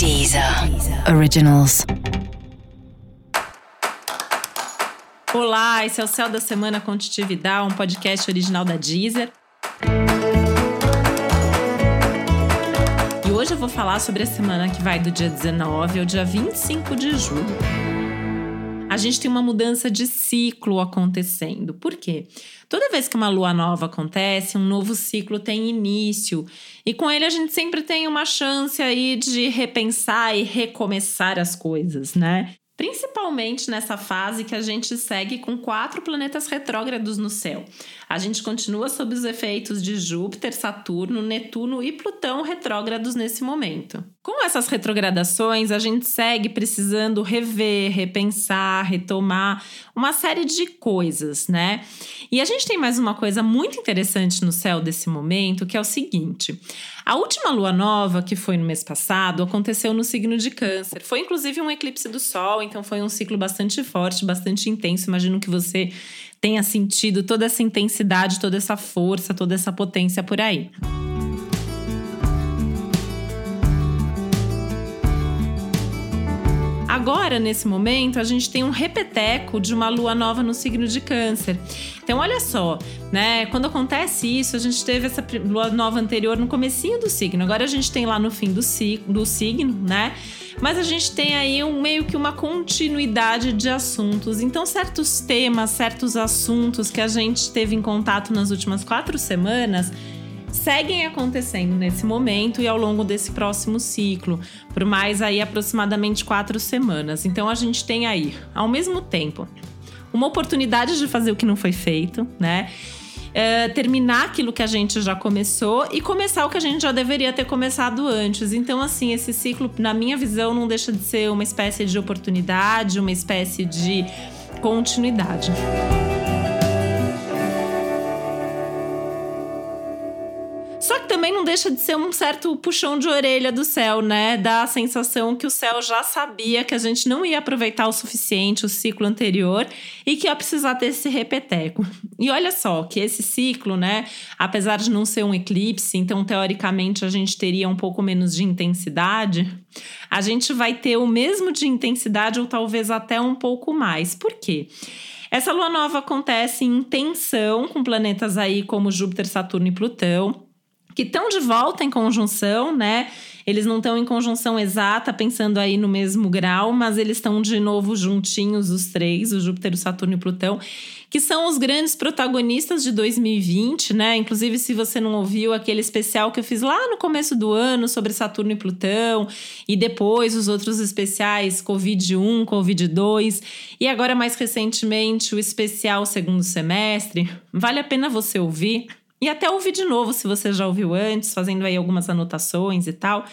Deezer Originals. Olá, esse é o Céu da Semana Contitividade, um podcast original da Deezer. E hoje eu vou falar sobre a semana que vai do dia 19 ao dia 25 de julho a gente tem uma mudança de ciclo acontecendo. Por quê? Toda vez que uma lua nova acontece, um novo ciclo tem início. E com ele a gente sempre tem uma chance aí de repensar e recomeçar as coisas, né? Principalmente nessa fase que a gente segue com quatro planetas retrógrados no céu. A gente continua sob os efeitos de Júpiter, Saturno, Netuno e Plutão retrógrados nesse momento. Com essas retrogradações, a gente segue precisando rever, repensar, retomar uma série de coisas, né? E a gente tem mais uma coisa muito interessante no céu desse momento, que é o seguinte: a última lua nova, que foi no mês passado, aconteceu no signo de Câncer. Foi inclusive um eclipse do Sol, então foi um ciclo bastante forte, bastante intenso. Imagino que você tenha sentido toda essa intensidade, toda essa força, toda essa potência por aí. Agora, nesse momento, a gente tem um repeteco de uma lua nova no signo de Câncer. Então, olha só, né? Quando acontece isso, a gente teve essa lua nova anterior no comecinho do signo. Agora a gente tem lá no fim do, do signo, né? Mas a gente tem aí um, meio que uma continuidade de assuntos. Então, certos temas, certos assuntos que a gente teve em contato nas últimas quatro semanas seguem acontecendo nesse momento e ao longo desse próximo ciclo, por mais aí aproximadamente quatro semanas. Então a gente tem aí, ao mesmo tempo, uma oportunidade de fazer o que não foi feito, né? É, terminar aquilo que a gente já começou e começar o que a gente já deveria ter começado antes. Então, assim, esse ciclo, na minha visão, não deixa de ser uma espécie de oportunidade, uma espécie de continuidade. Deixa de ser um certo puxão de orelha do céu, né? Dá a sensação que o céu já sabia que a gente não ia aproveitar o suficiente o ciclo anterior e que ia precisar ter esse repeteco. E olha só, que esse ciclo, né? Apesar de não ser um eclipse, então teoricamente a gente teria um pouco menos de intensidade, a gente vai ter o mesmo de intensidade ou talvez até um pouco mais. Por quê? Essa lua nova acontece em tensão com planetas aí como Júpiter, Saturno e Plutão que estão de volta em conjunção, né? Eles não estão em conjunção exata, pensando aí no mesmo grau, mas eles estão de novo juntinhos, os três, o Júpiter, o Saturno e o Plutão, que são os grandes protagonistas de 2020, né? Inclusive, se você não ouviu aquele especial que eu fiz lá no começo do ano sobre Saturno e Plutão, e depois os outros especiais Covid-1, Covid-2, e agora mais recentemente o especial segundo semestre, vale a pena você ouvir e até ouvir de novo, se você já ouviu antes, fazendo aí algumas anotações e tal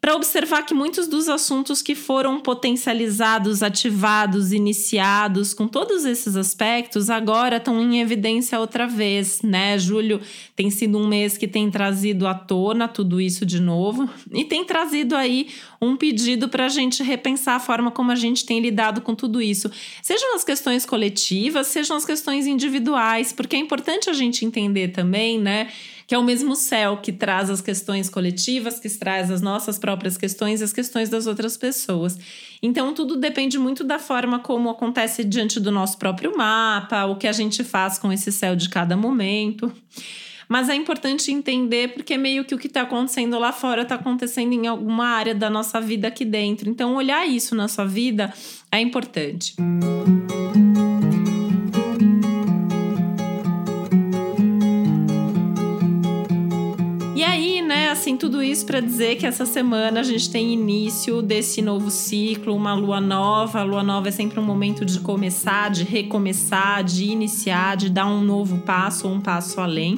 para observar que muitos dos assuntos que foram potencializados, ativados, iniciados, com todos esses aspectos, agora estão em evidência outra vez, né? Julho tem sido um mês que tem trazido à tona tudo isso de novo e tem trazido aí um pedido para a gente repensar a forma como a gente tem lidado com tudo isso, sejam as questões coletivas, sejam as questões individuais, porque é importante a gente entender também, né? Que é o mesmo céu que traz as questões coletivas, que traz as nossas próprias questões e as questões das outras pessoas. Então, tudo depende muito da forma como acontece diante do nosso próprio mapa, o que a gente faz com esse céu de cada momento. Mas é importante entender porque meio que o que está acontecendo lá fora está acontecendo em alguma área da nossa vida aqui dentro. Então, olhar isso na sua vida é importante. Música tudo isso para dizer que essa semana a gente tem início desse novo ciclo, uma lua nova. A lua nova é sempre um momento de começar, de recomeçar, de iniciar, de dar um novo passo ou um passo além.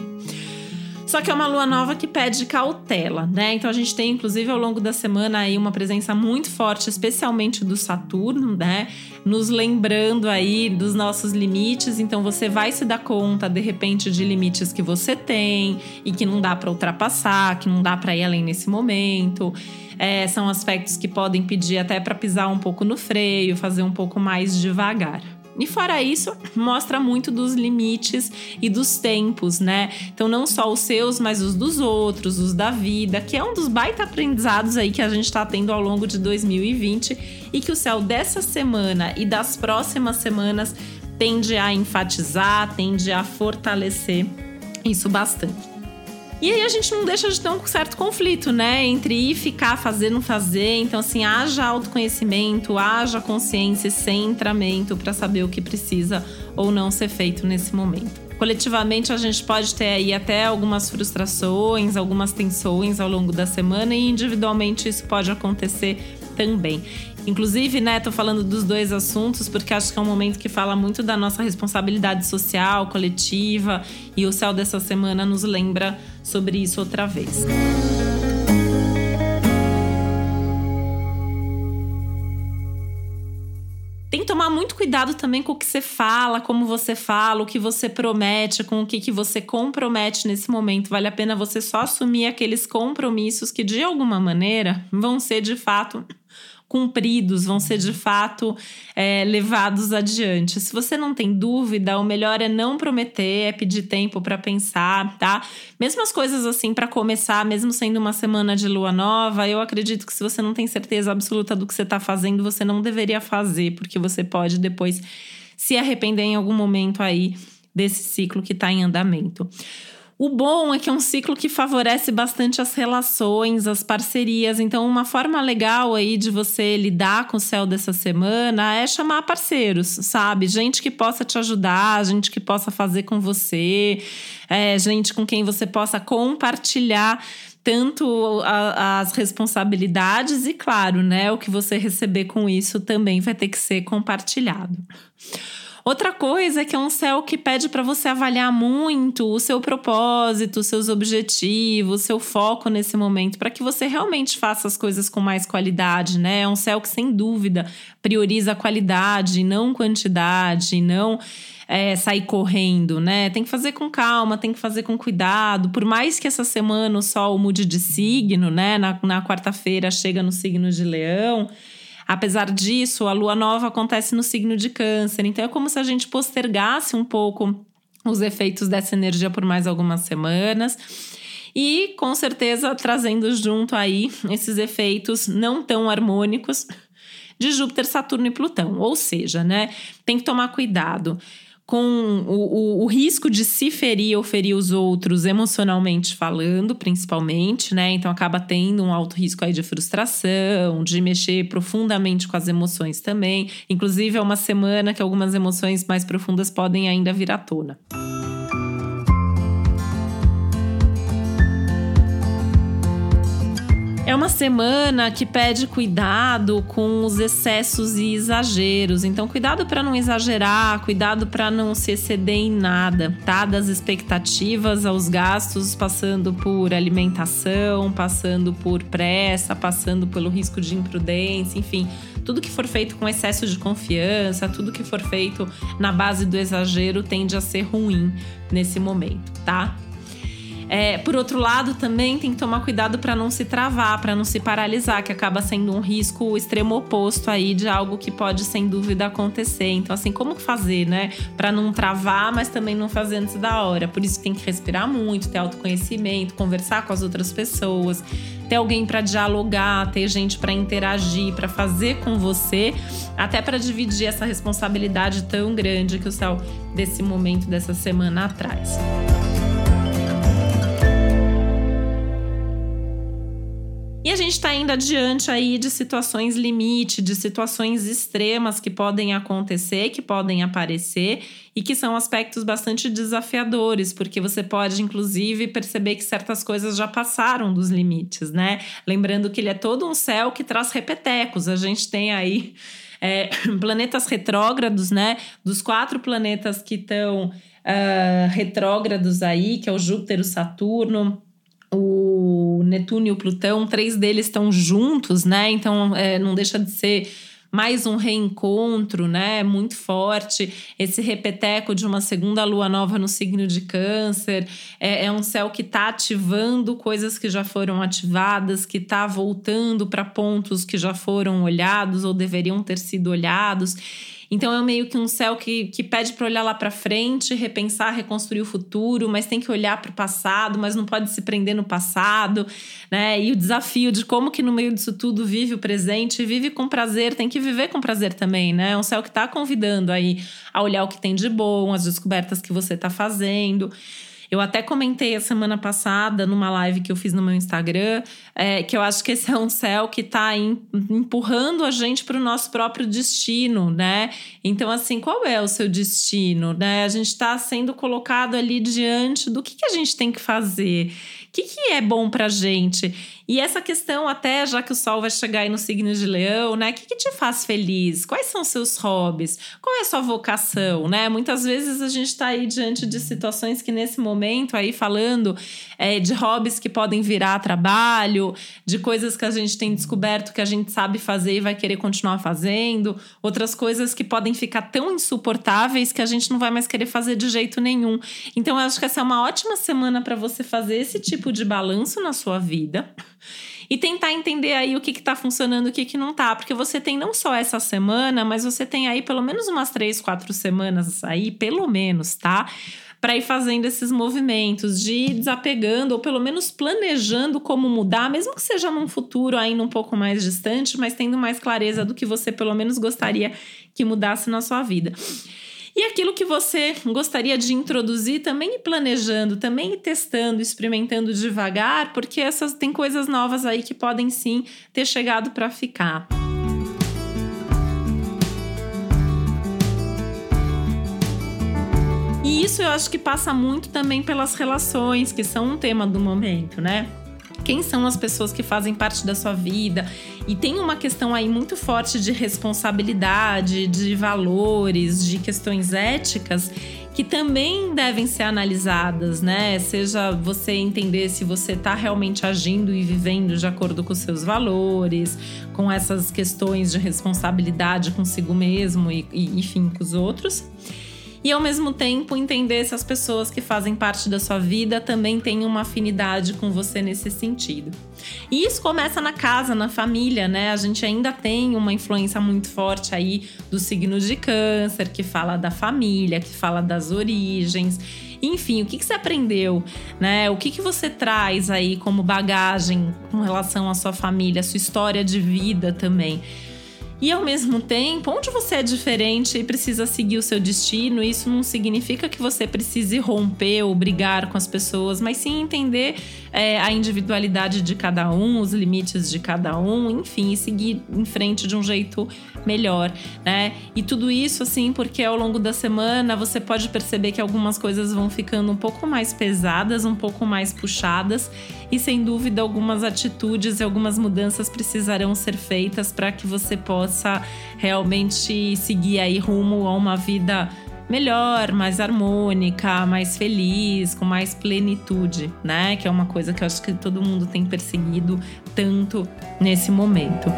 Só que é uma lua nova que pede cautela, né? Então a gente tem, inclusive, ao longo da semana aí uma presença muito forte, especialmente do Saturno, né? Nos lembrando aí dos nossos limites. Então você vai se dar conta, de repente, de limites que você tem e que não dá para ultrapassar, que não dá para ir além nesse momento. É, são aspectos que podem pedir até para pisar um pouco no freio, fazer um pouco mais devagar. E fora isso, mostra muito dos limites e dos tempos, né? Então, não só os seus, mas os dos outros, os da vida, que é um dos baita aprendizados aí que a gente está tendo ao longo de 2020 e que o céu dessa semana e das próximas semanas tende a enfatizar, tende a fortalecer isso bastante. E aí a gente não deixa de ter um certo conflito, né? Entre ir ficar, fazer, não fazer. Então, assim, haja autoconhecimento, haja consciência centramento para saber o que precisa ou não ser feito nesse momento. Coletivamente, a gente pode ter aí até algumas frustrações, algumas tensões ao longo da semana, e individualmente isso pode acontecer também. Inclusive, né, tô falando dos dois assuntos porque acho que é um momento que fala muito da nossa responsabilidade social, coletiva, e o céu dessa semana nos lembra sobre isso outra vez. Tem que tomar muito cuidado também com o que você fala, como você fala, o que você promete, com o que, que você compromete nesse momento. Vale a pena você só assumir aqueles compromissos que, de alguma maneira, vão ser de fato cumpridos, vão ser de fato é, levados adiante. Se você não tem dúvida, o melhor é não prometer, é pedir tempo para pensar, tá? Mesmo as coisas assim para começar, mesmo sendo uma semana de lua nova, eu acredito que se você não tem certeza absoluta do que você está fazendo, você não deveria fazer, porque você pode depois se arrepender em algum momento aí desse ciclo que está em andamento. O bom é que é um ciclo que favorece bastante as relações, as parcerias. Então, uma forma legal aí de você lidar com o céu dessa semana é chamar parceiros, sabe? Gente que possa te ajudar, gente que possa fazer com você, é, gente com quem você possa compartilhar tanto a, as responsabilidades e, claro, né, o que você receber com isso também vai ter que ser compartilhado. Outra coisa é que é um céu que pede para você avaliar muito o seu propósito, os seus objetivos, seu foco nesse momento, para que você realmente faça as coisas com mais qualidade, né? É um céu que, sem dúvida, prioriza a qualidade, não quantidade, não é, sair correndo, né? Tem que fazer com calma, tem que fazer com cuidado. Por mais que essa semana o Sol mude de signo, né? Na, na quarta-feira chega no signo de Leão. Apesar disso, a lua nova acontece no signo de Câncer, então é como se a gente postergasse um pouco os efeitos dessa energia por mais algumas semanas. E com certeza trazendo junto aí esses efeitos não tão harmônicos de Júpiter, Saturno e Plutão. Ou seja, né, tem que tomar cuidado com o, o, o, risco de se ferir ou ferir os outros emocionalmente falando, principalmente, né? Então acaba tendo um alto risco aí de frustração, de mexer profundamente com as emoções também. Inclusive, é uma semana que algumas emoções mais profundas podem ainda vir à tona. É uma semana que pede cuidado com os excessos e exageros. Então, cuidado para não exagerar, cuidado para não se exceder em nada, tá? Das expectativas aos gastos, passando por alimentação, passando por pressa, passando pelo risco de imprudência, enfim tudo que for feito com excesso de confiança, tudo que for feito na base do exagero tende a ser ruim nesse momento, tá? É, por outro lado, também tem que tomar cuidado para não se travar, para não se paralisar, que acaba sendo um risco extremo oposto aí de algo que pode sem dúvida acontecer. Então, assim, como fazer, né? Para não travar, mas também não fazer antes da hora. Por isso tem que respirar muito, ter autoconhecimento, conversar com as outras pessoas, ter alguém para dialogar, ter gente para interagir, para fazer com você, até para dividir essa responsabilidade tão grande que o céu desse momento dessa semana traz. Gente está indo adiante aí de situações limite, de situações extremas que podem acontecer, que podem aparecer e que são aspectos bastante desafiadores, porque você pode, inclusive, perceber que certas coisas já passaram dos limites, né? Lembrando que ele é todo um céu que traz repetecos. A gente tem aí é, planetas retrógrados, né? Dos quatro planetas que estão uh, retrógrados aí, que é o Júpiter, o Saturno Netuno e o Plutão, três deles estão juntos, né? Então é, não deixa de ser mais um reencontro, né? Muito forte. Esse repeteco de uma segunda lua nova no signo de Câncer. É, é um céu que está ativando coisas que já foram ativadas, que está voltando para pontos que já foram olhados ou deveriam ter sido olhados. Então é meio que um céu que, que pede para olhar lá para frente, repensar, reconstruir o futuro, mas tem que olhar para o passado, mas não pode se prender no passado, né? E o desafio de como que no meio disso tudo vive o presente, vive com prazer, tem que viver com prazer também, né? É um céu que está convidando aí a olhar o que tem de bom, as descobertas que você está fazendo. Eu até comentei a semana passada numa live que eu fiz no meu Instagram é, que eu acho que esse é um céu que está empurrando a gente para o nosso próprio destino, né? Então, assim, qual é o seu destino? Né? A gente está sendo colocado ali diante do que, que a gente tem que fazer. O que, que é bom pra gente? E essa questão, até já que o sol vai chegar aí no signo de leão, né? O que, que te faz feliz? Quais são seus hobbies? Qual é a sua vocação, né? Muitas vezes a gente está aí diante de situações que nesse momento, aí falando é, de hobbies que podem virar trabalho, de coisas que a gente tem descoberto que a gente sabe fazer e vai querer continuar fazendo, outras coisas que podem ficar tão insuportáveis que a gente não vai mais querer fazer de jeito nenhum. Então, eu acho que essa é uma ótima semana para você fazer esse tipo de balanço na sua vida e tentar entender aí o que está funcionando o que, que não está. Porque você tem não só essa semana, mas você tem aí pelo menos umas três, quatro semanas aí, pelo menos, tá? Para ir fazendo esses movimentos de ir desapegando ou pelo menos planejando como mudar, mesmo que seja num futuro ainda um pouco mais distante, mas tendo mais clareza do que você pelo menos gostaria que mudasse na sua vida. E aquilo que você gostaria de introduzir, também ir planejando, também ir testando, experimentando devagar, porque essas tem coisas novas aí que podem sim ter chegado para ficar. E isso eu acho que passa muito também pelas relações, que são um tema do momento, né? Quem são as pessoas que fazem parte da sua vida. E tem uma questão aí muito forte de responsabilidade, de valores, de questões éticas que também devem ser analisadas, né? Seja você entender se você está realmente agindo e vivendo de acordo com seus valores, com essas questões de responsabilidade consigo mesmo e, e enfim, com os outros e ao mesmo tempo entender se as pessoas que fazem parte da sua vida também têm uma afinidade com você nesse sentido. E isso começa na casa, na família, né? A gente ainda tem uma influência muito forte aí do signo de câncer, que fala da família, que fala das origens. Enfim, o que, que você aprendeu, né? O que, que você traz aí como bagagem com relação à sua família, sua história de vida também. E ao mesmo tempo, onde você é diferente e precisa seguir o seu destino, isso não significa que você precise romper ou brigar com as pessoas, mas sim entender é, a individualidade de cada um, os limites de cada um, enfim, e seguir em frente de um jeito melhor, né? E tudo isso, assim, porque ao longo da semana você pode perceber que algumas coisas vão ficando um pouco mais pesadas, um pouco mais puxadas, e sem dúvida algumas atitudes e algumas mudanças precisarão ser feitas para que você possa realmente seguir aí rumo a uma vida melhor, mais harmônica, mais feliz, com mais plenitude, né? Que é uma coisa que eu acho que todo mundo tem perseguido tanto nesse momento.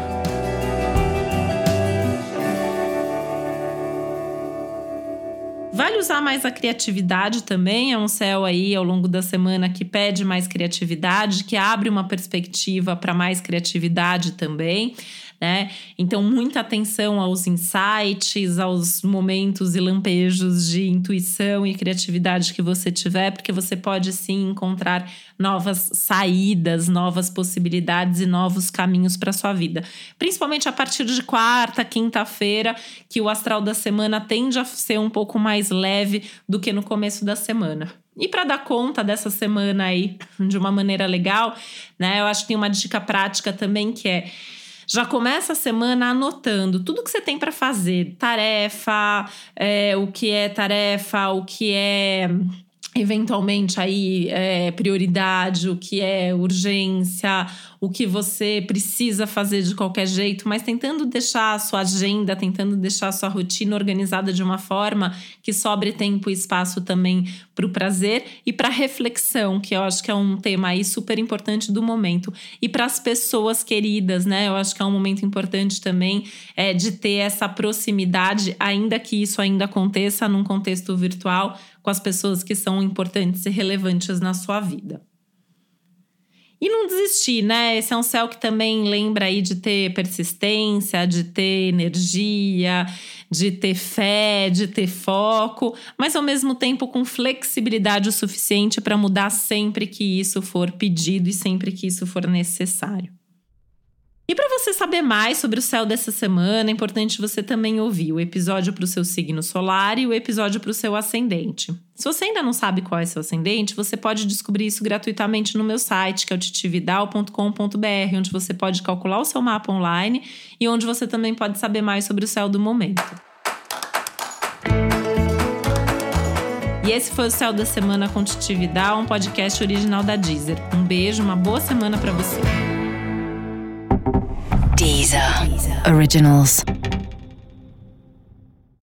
Usar mais a criatividade também. É um céu aí ao longo da semana que pede mais criatividade, que abre uma perspectiva para mais criatividade também né? Então, muita atenção aos insights, aos momentos e lampejos de intuição e criatividade que você tiver, porque você pode sim encontrar novas saídas, novas possibilidades e novos caminhos para sua vida. Principalmente a partir de quarta, quinta-feira, que o astral da semana tende a ser um pouco mais leve do que no começo da semana. E para dar conta dessa semana aí de uma maneira legal, né? Eu acho que tem uma dica prática também que é já começa a semana anotando tudo que você tem para fazer, tarefa, é, o que é tarefa, o que é eventualmente aí é, prioridade, o que é urgência, o que você precisa fazer de qualquer jeito, mas tentando deixar a sua agenda, tentando deixar a sua rotina organizada de uma forma que sobre tempo e espaço também para o prazer e para reflexão, que eu acho que é um tema aí super importante do momento. E para as pessoas queridas, né? Eu acho que é um momento importante também é, de ter essa proximidade, ainda que isso ainda aconteça num contexto virtual com as pessoas que são importantes e relevantes na sua vida. E não desistir, né? Esse é um céu que também lembra aí de ter persistência, de ter energia, de ter fé, de ter foco, mas ao mesmo tempo com flexibilidade o suficiente para mudar sempre que isso for pedido e sempre que isso for necessário. E para você saber mais sobre o céu dessa semana, é importante você também ouvir o episódio para o seu signo solar e o episódio para o seu ascendente. Se você ainda não sabe qual é seu ascendente, você pode descobrir isso gratuitamente no meu site, que é o titividal.com.br, onde você pode calcular o seu mapa online e onde você também pode saber mais sobre o céu do momento. E esse foi o Céu da Semana com Titividal, um podcast original da Deezer. Um beijo, uma boa semana para você. Deezer. Originals.